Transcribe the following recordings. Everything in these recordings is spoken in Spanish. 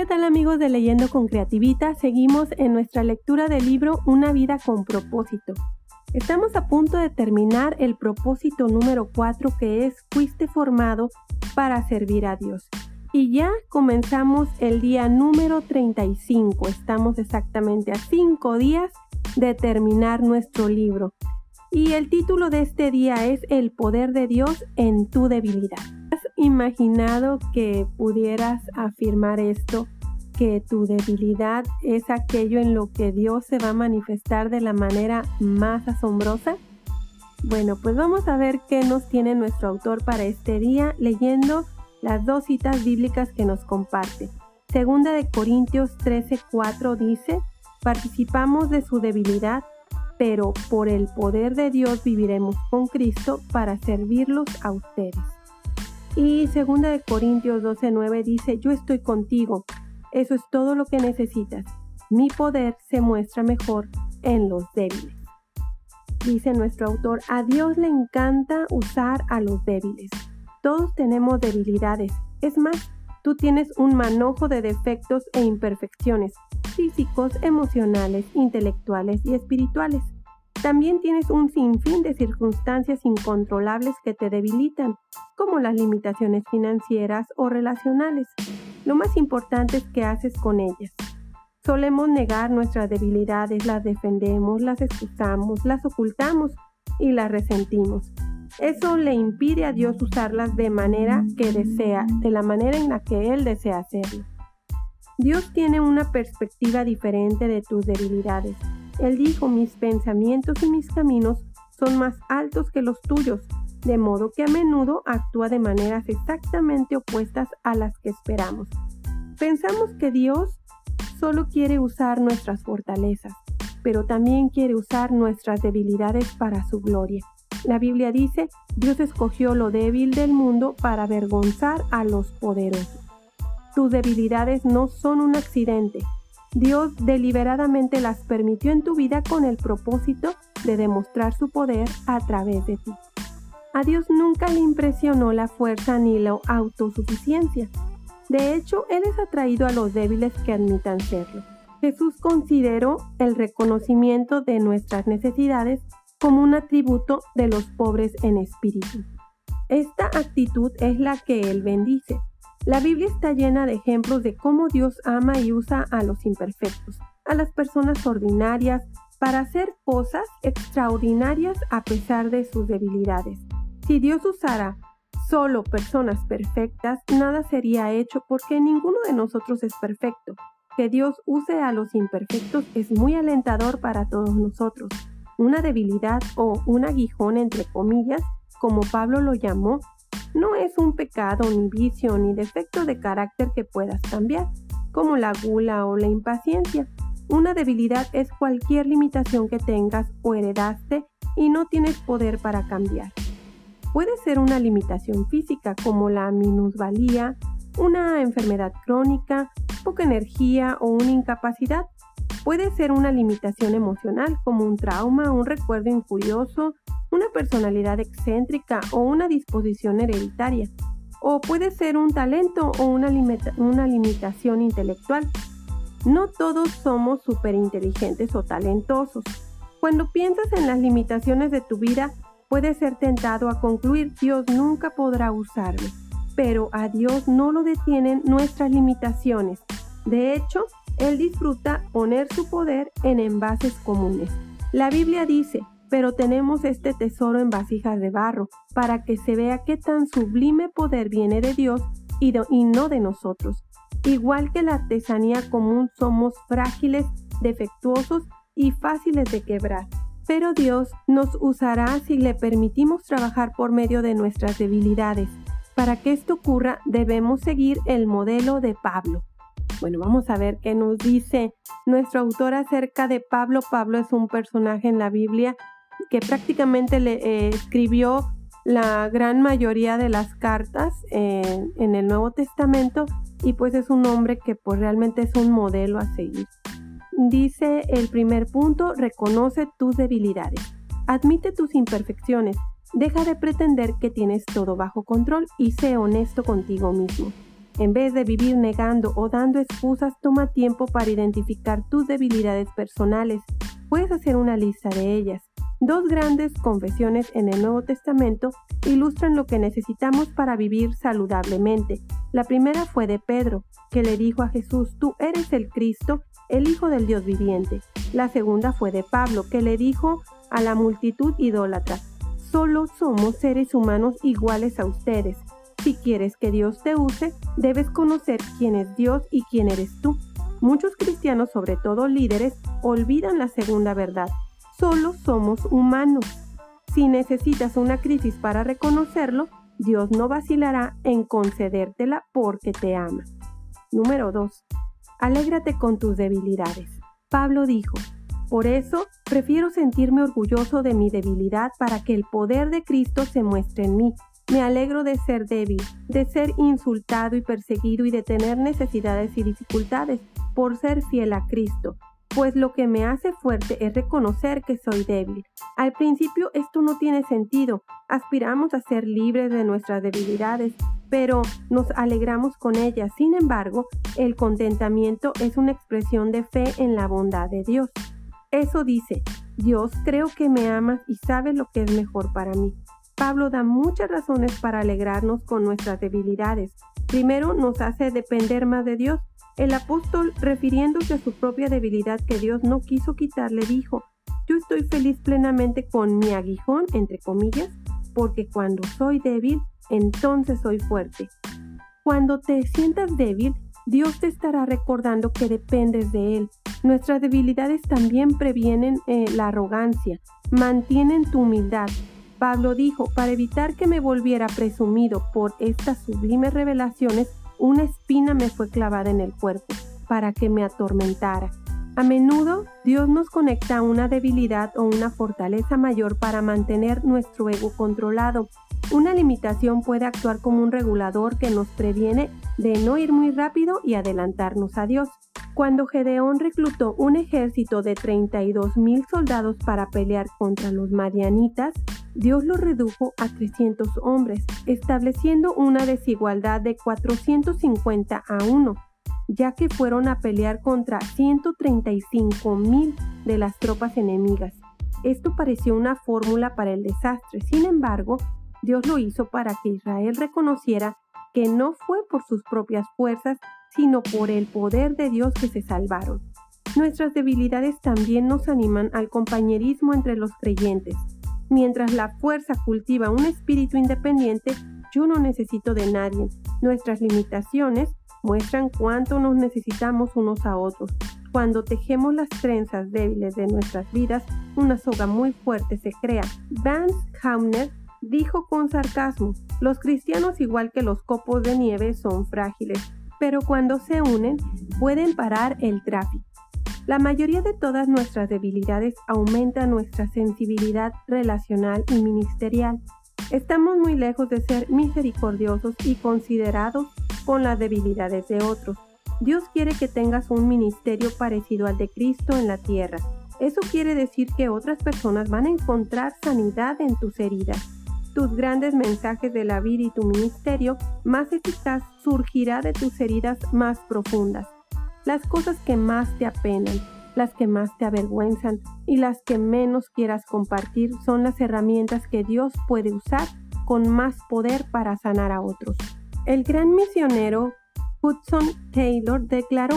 ¿Qué tal amigos de Leyendo con Creativita? Seguimos en nuestra lectura del libro Una vida con propósito. Estamos a punto de terminar el propósito número 4 que es Fuiste formado para servir a Dios. Y ya comenzamos el día número 35. Estamos exactamente a 5 días de terminar nuestro libro. Y el título de este día es El poder de Dios en tu debilidad. ¿Has imaginado que pudieras afirmar esto? Que tu debilidad es aquello en lo que Dios se va a manifestar de la manera más asombrosa? Bueno, pues vamos a ver qué nos tiene nuestro autor para este día leyendo las dos citas bíblicas que nos comparte. Segunda de Corintios 13:4 dice, participamos de su debilidad pero por el poder de Dios viviremos con Cristo para servirlos a ustedes. Y 2 de Corintios 12:9 dice, yo estoy contigo, eso es todo lo que necesitas. Mi poder se muestra mejor en los débiles. Dice nuestro autor, a Dios le encanta usar a los débiles. Todos tenemos debilidades. Es más, tú tienes un manojo de defectos e imperfecciones físicos, emocionales, intelectuales y espirituales. También tienes un sinfín de circunstancias incontrolables que te debilitan, como las limitaciones financieras o relacionales. Lo más importante es qué haces con ellas. Solemos negar nuestras debilidades, las defendemos, las excusamos, las ocultamos y las resentimos. Eso le impide a Dios usarlas de manera que desea, de la manera en la que Él desea hacerlo. Dios tiene una perspectiva diferente de tus debilidades. Él dijo, mis pensamientos y mis caminos son más altos que los tuyos, de modo que a menudo actúa de maneras exactamente opuestas a las que esperamos. Pensamos que Dios solo quiere usar nuestras fortalezas, pero también quiere usar nuestras debilidades para su gloria. La Biblia dice, Dios escogió lo débil del mundo para avergonzar a los poderosos. Tus debilidades no son un accidente. Dios deliberadamente las permitió en tu vida con el propósito de demostrar su poder a través de ti. A Dios nunca le impresionó la fuerza ni la autosuficiencia. De hecho, Él es atraído a los débiles que admitan serlo. Jesús consideró el reconocimiento de nuestras necesidades como un atributo de los pobres en espíritu. Esta actitud es la que Él bendice. La Biblia está llena de ejemplos de cómo Dios ama y usa a los imperfectos, a las personas ordinarias, para hacer cosas extraordinarias a pesar de sus debilidades. Si Dios usara solo personas perfectas, nada sería hecho porque ninguno de nosotros es perfecto. Que Dios use a los imperfectos es muy alentador para todos nosotros. Una debilidad o un aguijón entre comillas, como Pablo lo llamó, no es un pecado, ni vicio, ni defecto de carácter que puedas cambiar, como la gula o la impaciencia. Una debilidad es cualquier limitación que tengas o heredaste y no tienes poder para cambiar. Puede ser una limitación física como la minusvalía, una enfermedad crónica, poca energía o una incapacidad. Puede ser una limitación emocional como un trauma, un recuerdo incurioso, una personalidad excéntrica o una disposición hereditaria, o puede ser un talento o una, limitación intelectual. No todos somos superinteligentes o talentosos. Cuando piensas en las limitaciones de tu vida, puedes ser tentado a concluir Dios nunca podrá usarme. Pero a Dios no lo detienen nuestras limitaciones. De hecho, Él disfruta poner su poder en envases comunes. La Biblia dice, pero tenemos este tesoro en vasijas de barro, para que se vea qué tan sublime poder viene de Dios y, no de nosotros. Igual que la artesanía común somos frágiles, defectuosos y fáciles de quebrar. Pero Dios nos usará si le permitimos trabajar por medio de nuestras debilidades. Para que esto ocurra debemos seguir el modelo de Pablo. Bueno, vamos a ver qué nos dice nuestro autor acerca de Pablo. Pablo es un personaje en la Biblia que prácticamente le eh, escribió la gran mayoría de las cartas en el Nuevo Testamento y pues es un hombre que pues realmente es un modelo a seguir. Dice el primer punto, reconoce tus debilidades, admite tus imperfecciones, deja de pretender que tienes todo bajo control y sé honesto contigo mismo. En vez de vivir negando o dando excusas, toma tiempo para identificar tus debilidades personales. Puedes hacer una lista de ellas. Dos grandes confesiones en el Nuevo Testamento ilustran lo que necesitamos para vivir saludablemente. La primera fue de Pedro, que le dijo a Jesús, tú eres el Cristo, el Hijo del Dios viviente. La segunda fue de Pablo, que le dijo a la multitud idólatra, solo somos seres humanos iguales a ustedes. Si quieres que Dios te use, debes conocer quién es Dios y quién eres tú. Muchos cristianos, sobre todo líderes, olvidan la segunda verdad Solo somos humanos. Si necesitas una crisis para reconocerlo, Dios no vacilará en concedértela porque te ama. Número 2. Alégrate con tus debilidades. Pablo dijo, por eso prefiero sentirme orgulloso de mi debilidad para que el poder de Cristo se muestre en mí. Me alegro de ser débil, de ser insultado y perseguido y de tener necesidades y dificultades por ser fiel a Cristo pues lo que me hace fuerte es reconocer que soy débil. Al principio esto no tiene sentido, aspiramos a ser libres de nuestras debilidades, pero nos alegramos con ellas. Sin embargo, el contentamiento es una expresión de fe en la bondad de Dios. Eso dice, Dios creo que me amas y sabes lo que es mejor para mí. Pablo da muchas razones para alegrarnos con nuestras debilidades. Primero, nos hace depender más de Dios el apóstol, refiriéndose a su propia debilidad que Dios no quiso quitarle, dijo, yo estoy feliz plenamente con mi aguijón, entre comillas, porque cuando soy débil, entonces soy fuerte. Cuando te sientas débil, Dios te estará recordando que dependes de Él. Nuestras debilidades también previenen eh, la arrogancia, mantienen tu humildad. Pablo dijo, para evitar que me volviera presumido por estas sublimes revelaciones, una espina me fue clavada en el cuerpo para que me atormentara. A menudo Dios nos conecta a una debilidad o una fortaleza mayor para mantener nuestro ego controlado. Una limitación puede actuar como un regulador que nos previene de no ir muy rápido y adelantarnos a Dios. Cuando Gedeón reclutó un ejército de 32 mil soldados para pelear contra los madianitas, Dios lo redujo a 300 hombres, estableciendo una desigualdad de 450 a 1, ya que fueron a pelear contra 135 mil de las tropas enemigas. Esto pareció una fórmula para el desastre, sin embargo, Dios lo hizo para que Israel reconociera que no fue por sus propias fuerzas, sino por el poder de Dios que se salvaron. Nuestras debilidades también nos animan al compañerismo entre los creyentes. Mientras la fuerza cultiva un espíritu independiente, yo no necesito de nadie. Nuestras limitaciones muestran cuánto nos necesitamos unos a otros. Cuando tejemos las trenzas débiles de nuestras vidas, una soga muy fuerte se crea. Vance Hamner dijo con sarcasmo, los cristianos igual que los copos de nieve son frágiles, pero cuando se unen pueden parar el tráfico. La mayoría de todas nuestras debilidades aumenta nuestra sensibilidad relacional y ministerial. Estamos muy lejos de ser misericordiosos y considerados con las debilidades de otros. Dios quiere que tengas un ministerio parecido al de Cristo en la tierra. Eso quiere decir que otras personas van a encontrar sanidad en tus heridas tus grandes mensajes de la vida y tu ministerio, más eficaz surgirá de tus heridas más profundas. Las cosas que más te apenan, las que más te avergüenzan y las que menos quieras compartir son las herramientas que Dios puede usar con más poder para sanar a otros. El gran misionero Hudson Taylor declaró,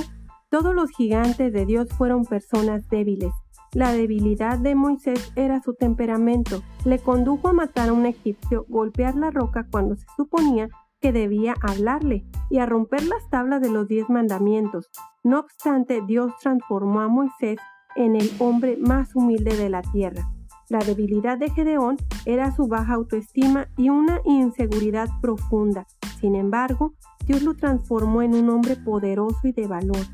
todos los gigantes de Dios fueron personas débiles, la debilidad de Moisés era su temperamento. Le condujo a matar a un egipcio, golpear la roca cuando se suponía que debía hablarle y a romper las tablas de los diez mandamientos. No obstante, Dios transformó a Moisés en el hombre más humilde de la tierra. La debilidad de Gedeón era su baja autoestima y una inseguridad profunda. Sin embargo, Dios lo transformó en un hombre poderoso y de valor.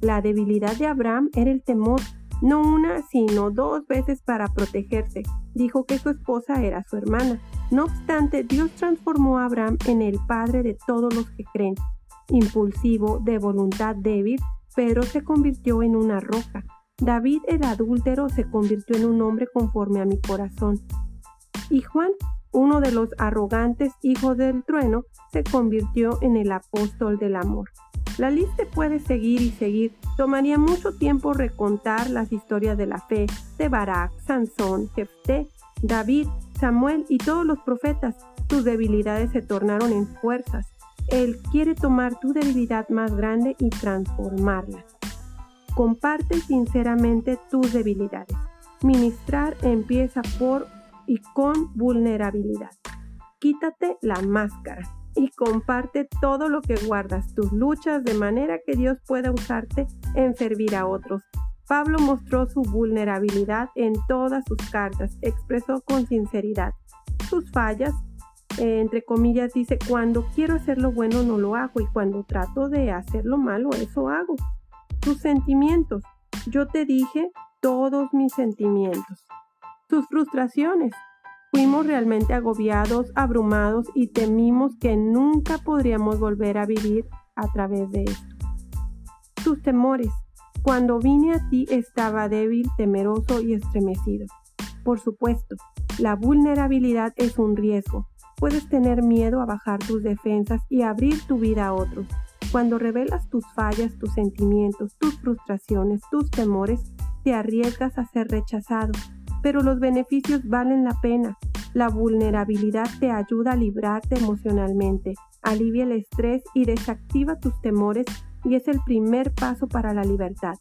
La debilidad de Abraham era el temor no una, sino dos veces para protegerse. Dijo que su esposa era su hermana. No obstante, Dios transformó a Abraham en el padre de todos los que creen. Impulsivo, de voluntad débil, Pedro se convirtió en una roca. David el adúltero se convirtió en un hombre conforme a mi corazón. Y Juan uno de los arrogantes hijos del trueno, se convirtió en el apóstol del amor. La lista puede seguir y seguir. Tomaría mucho tiempo recontar las historias de la fe de Barak, Sansón, Jefté, David, Samuel y todos los profetas. Tus debilidades se tornaron en fuerzas. Él quiere tomar tu debilidad más grande y transformarla. Comparte sinceramente tus debilidades. Ministrar empieza por y con vulnerabilidad. Quítate la máscara y comparte todo lo que guardas, tus luchas, de manera que Dios pueda usarte en servir a otros. Pablo mostró su vulnerabilidad en todas sus cartas, expresó con sinceridad sus fallas, eh, entre comillas dice, cuando quiero hacer lo bueno no lo hago y cuando trato de hacer lo malo eso hago. Sus sentimientos, yo te dije todos mis sentimientos. Sus frustraciones, Fuimos realmente agobiados, abrumados y temimos que nunca podríamos volver a vivir a través de esto. Tus temores. Cuando vine a ti estaba débil, temeroso y estremecido. Por supuesto, la vulnerabilidad es un riesgo. Puedes tener miedo a bajar tus defensas y abrir tu vida a otros. Cuando revelas tus fallas, tus sentimientos, tus frustraciones, tus temores, te arriesgas a ser rechazado pero los beneficios valen la pena. La vulnerabilidad te ayuda a librarte emocionalmente, alivia el estrés y desactiva tus temores y es el primer paso para la libertad.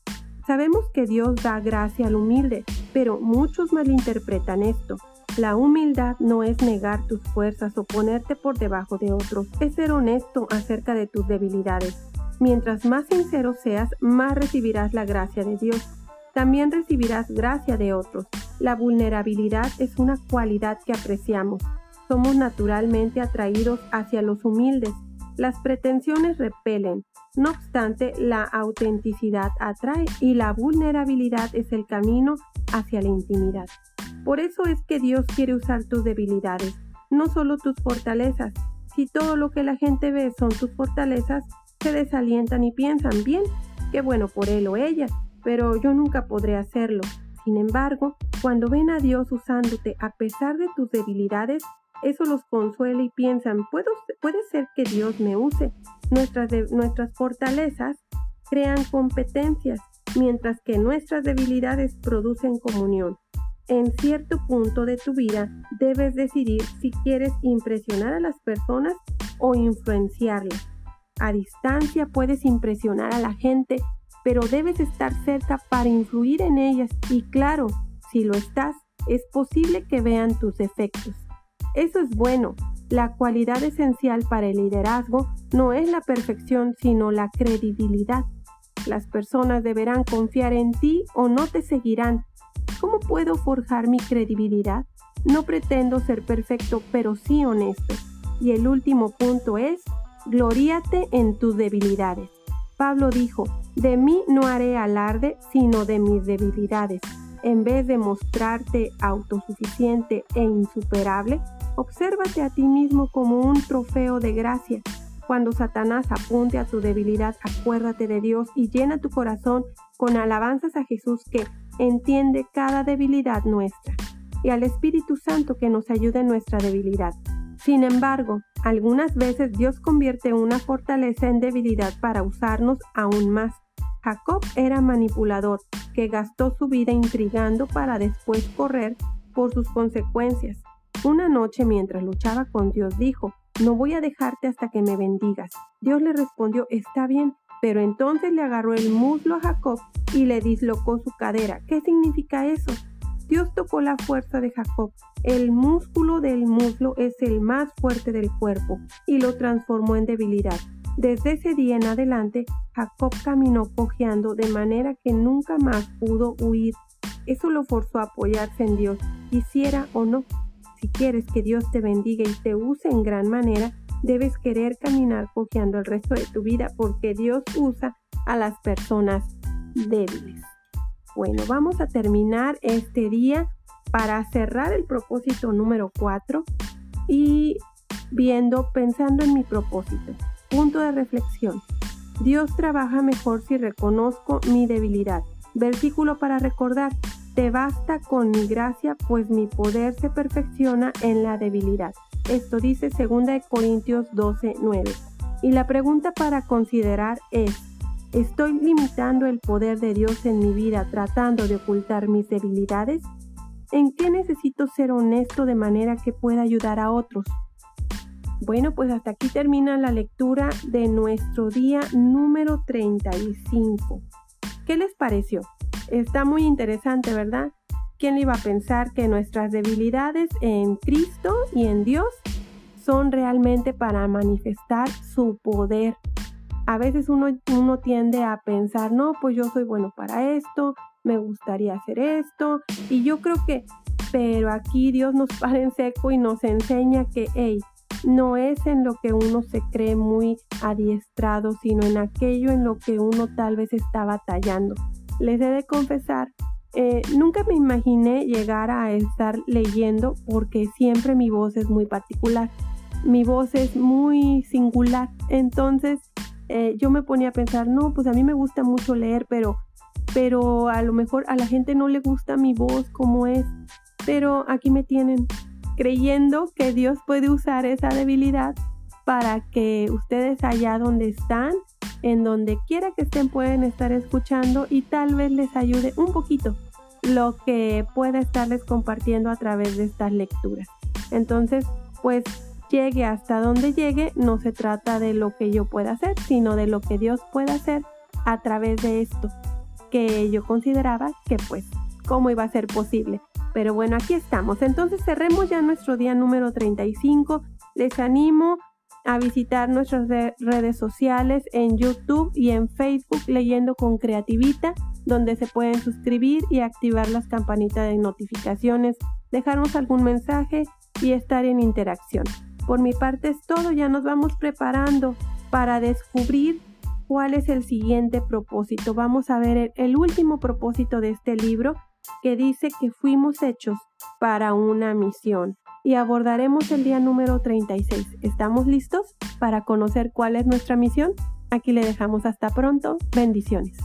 Sabemos que Dios da gracia al humilde, pero muchos malinterpretan esto. La humildad no es negar tus fuerzas o ponerte por debajo de otros, es ser honesto acerca de tus debilidades. Mientras más sincero seas, más recibirás la gracia de Dios. También recibirás gracia de otros. La vulnerabilidad es una cualidad que apreciamos. Somos naturalmente atraídos hacia los humildes. Las pretensiones repelen. No obstante, la autenticidad atrae y la vulnerabilidad es el camino hacia la intimidad. Por eso es que Dios quiere usar tus debilidades, no solo tus fortalezas. Si todo lo que la gente ve son tus fortalezas, se desalientan y piensan, bien, qué bueno por él o ella, pero yo nunca podré hacerlo. Sin embargo, cuando ven a Dios usándote a pesar de tus debilidades, eso los consuela y piensan, puede ser que Dios me use. Nuestras, nuestras fortalezas crean competencias, mientras que nuestras debilidades producen comunión. En cierto punto de tu vida debes decidir si quieres impresionar a las personas o influenciarlas. A distancia puedes impresionar a la gente pero debes estar cerca para influir en ellas y claro, si lo estás, es posible que vean tus defectos. Eso es bueno. La cualidad esencial para el liderazgo no es la perfección, sino la credibilidad. Las personas deberán confiar en ti o no te seguirán. ¿Cómo puedo forjar mi credibilidad? No pretendo ser perfecto, pero sí honesto. Y el último punto es, gloríate en tus debilidades. Pablo dijo, de mí no haré alarde, sino de mis debilidades. En vez de mostrarte autosuficiente e insuperable, obsérvate a ti mismo como un trofeo de gracia. Cuando Satanás apunte a tu debilidad, acuérdate de Dios y llena tu corazón con alabanzas a Jesús que entiende cada debilidad nuestra y al Espíritu Santo que nos ayude en nuestra debilidad. Sin embargo, algunas veces Dios convierte una fortaleza en debilidad para usarnos aún más. Jacob era manipulador, que gastó su vida intrigando para después correr por sus consecuencias. Una noche mientras luchaba con Dios dijo, no voy a dejarte hasta que me bendigas. Dios le respondió, está bien, pero entonces le agarró el muslo a Jacob y le dislocó su cadera. ¿Qué significa eso? Dios tocó la fuerza de Jacob. El músculo del muslo es el más fuerte del cuerpo y lo transformó en debilidad. Desde ese día en adelante, Jacob caminó cojeando de manera que nunca más pudo huir. Eso lo forzó a apoyarse en Dios, quisiera o no. Si quieres que Dios te bendiga y te use en gran manera, debes querer caminar cojeando el resto de tu vida porque Dios usa a las personas débiles. Bueno, vamos a terminar este día para cerrar el propósito número 4 y viendo, pensando en mi propósito. Punto de reflexión. Dios trabaja mejor si reconozco mi debilidad. Versículo para recordar. te basta con mi gracia, pues mi poder se perfecciona en la debilidad. Esto dice 2 Corintios 12, 9. Y la pregunta para considerar es, ¿estoy limitando el poder de Dios en mi vida tratando de ocultar mis debilidades? ¿En qué necesito ser honesto de manera que pueda ayudar a otros? Bueno, pues hasta aquí termina la lectura de nuestro día número 35. ¿Qué les pareció? Está muy interesante, ¿verdad? ¿Quién iba a pensar que nuestras debilidades en Cristo y en Dios son realmente para manifestar su poder? A veces uno, uno tiende a pensar, no, pues yo soy bueno para esto, me gustaría hacer esto, y yo creo que, pero aquí Dios nos para en seco y nos enseña que, hey, no es en lo que uno se cree muy adiestrado, sino en aquello en lo que uno tal vez está batallando. Les he de confesar eh, nunca me imaginé llegar a estar leyendo porque siempre mi voz es muy particular. Mi voz es muy singular. Entonces eh, yo me ponía a pensar, no, pues a mí me gusta mucho leer, pero, pero a lo mejor a la gente no le gusta mi voz como es. Pero aquí me tienen creyendo que Dios puede usar esa debilidad para que ustedes allá donde están en donde quiera que estén pueden estar escuchando y tal vez les ayude un poquito lo que pueda estarles compartiendo a través de estas lecturas. Entonces, pues llegue hasta donde llegue, no se trata de lo que yo pueda hacer, sino de lo que Dios pueda hacer a través de esto, que yo consideraba que pues, ¿cómo iba a ser posible? Pero bueno, aquí estamos. Entonces cerremos ya nuestro día número 35. Les animo a visitar nuestras redes sociales en YouTube y en Facebook leyendo con Creativita, donde se pueden suscribir y activar las campanitas de notificaciones, dejarnos algún mensaje y estar en interacción. Por mi parte es todo, ya nos vamos preparando para descubrir cuál es el siguiente propósito. Vamos a ver el, el último propósito de este libro que dice que fuimos hechos para una misión y abordaremos el día número 36. ¿Estamos listos para conocer cuál es nuestra misión? Aquí le dejamos hasta pronto. Bendiciones.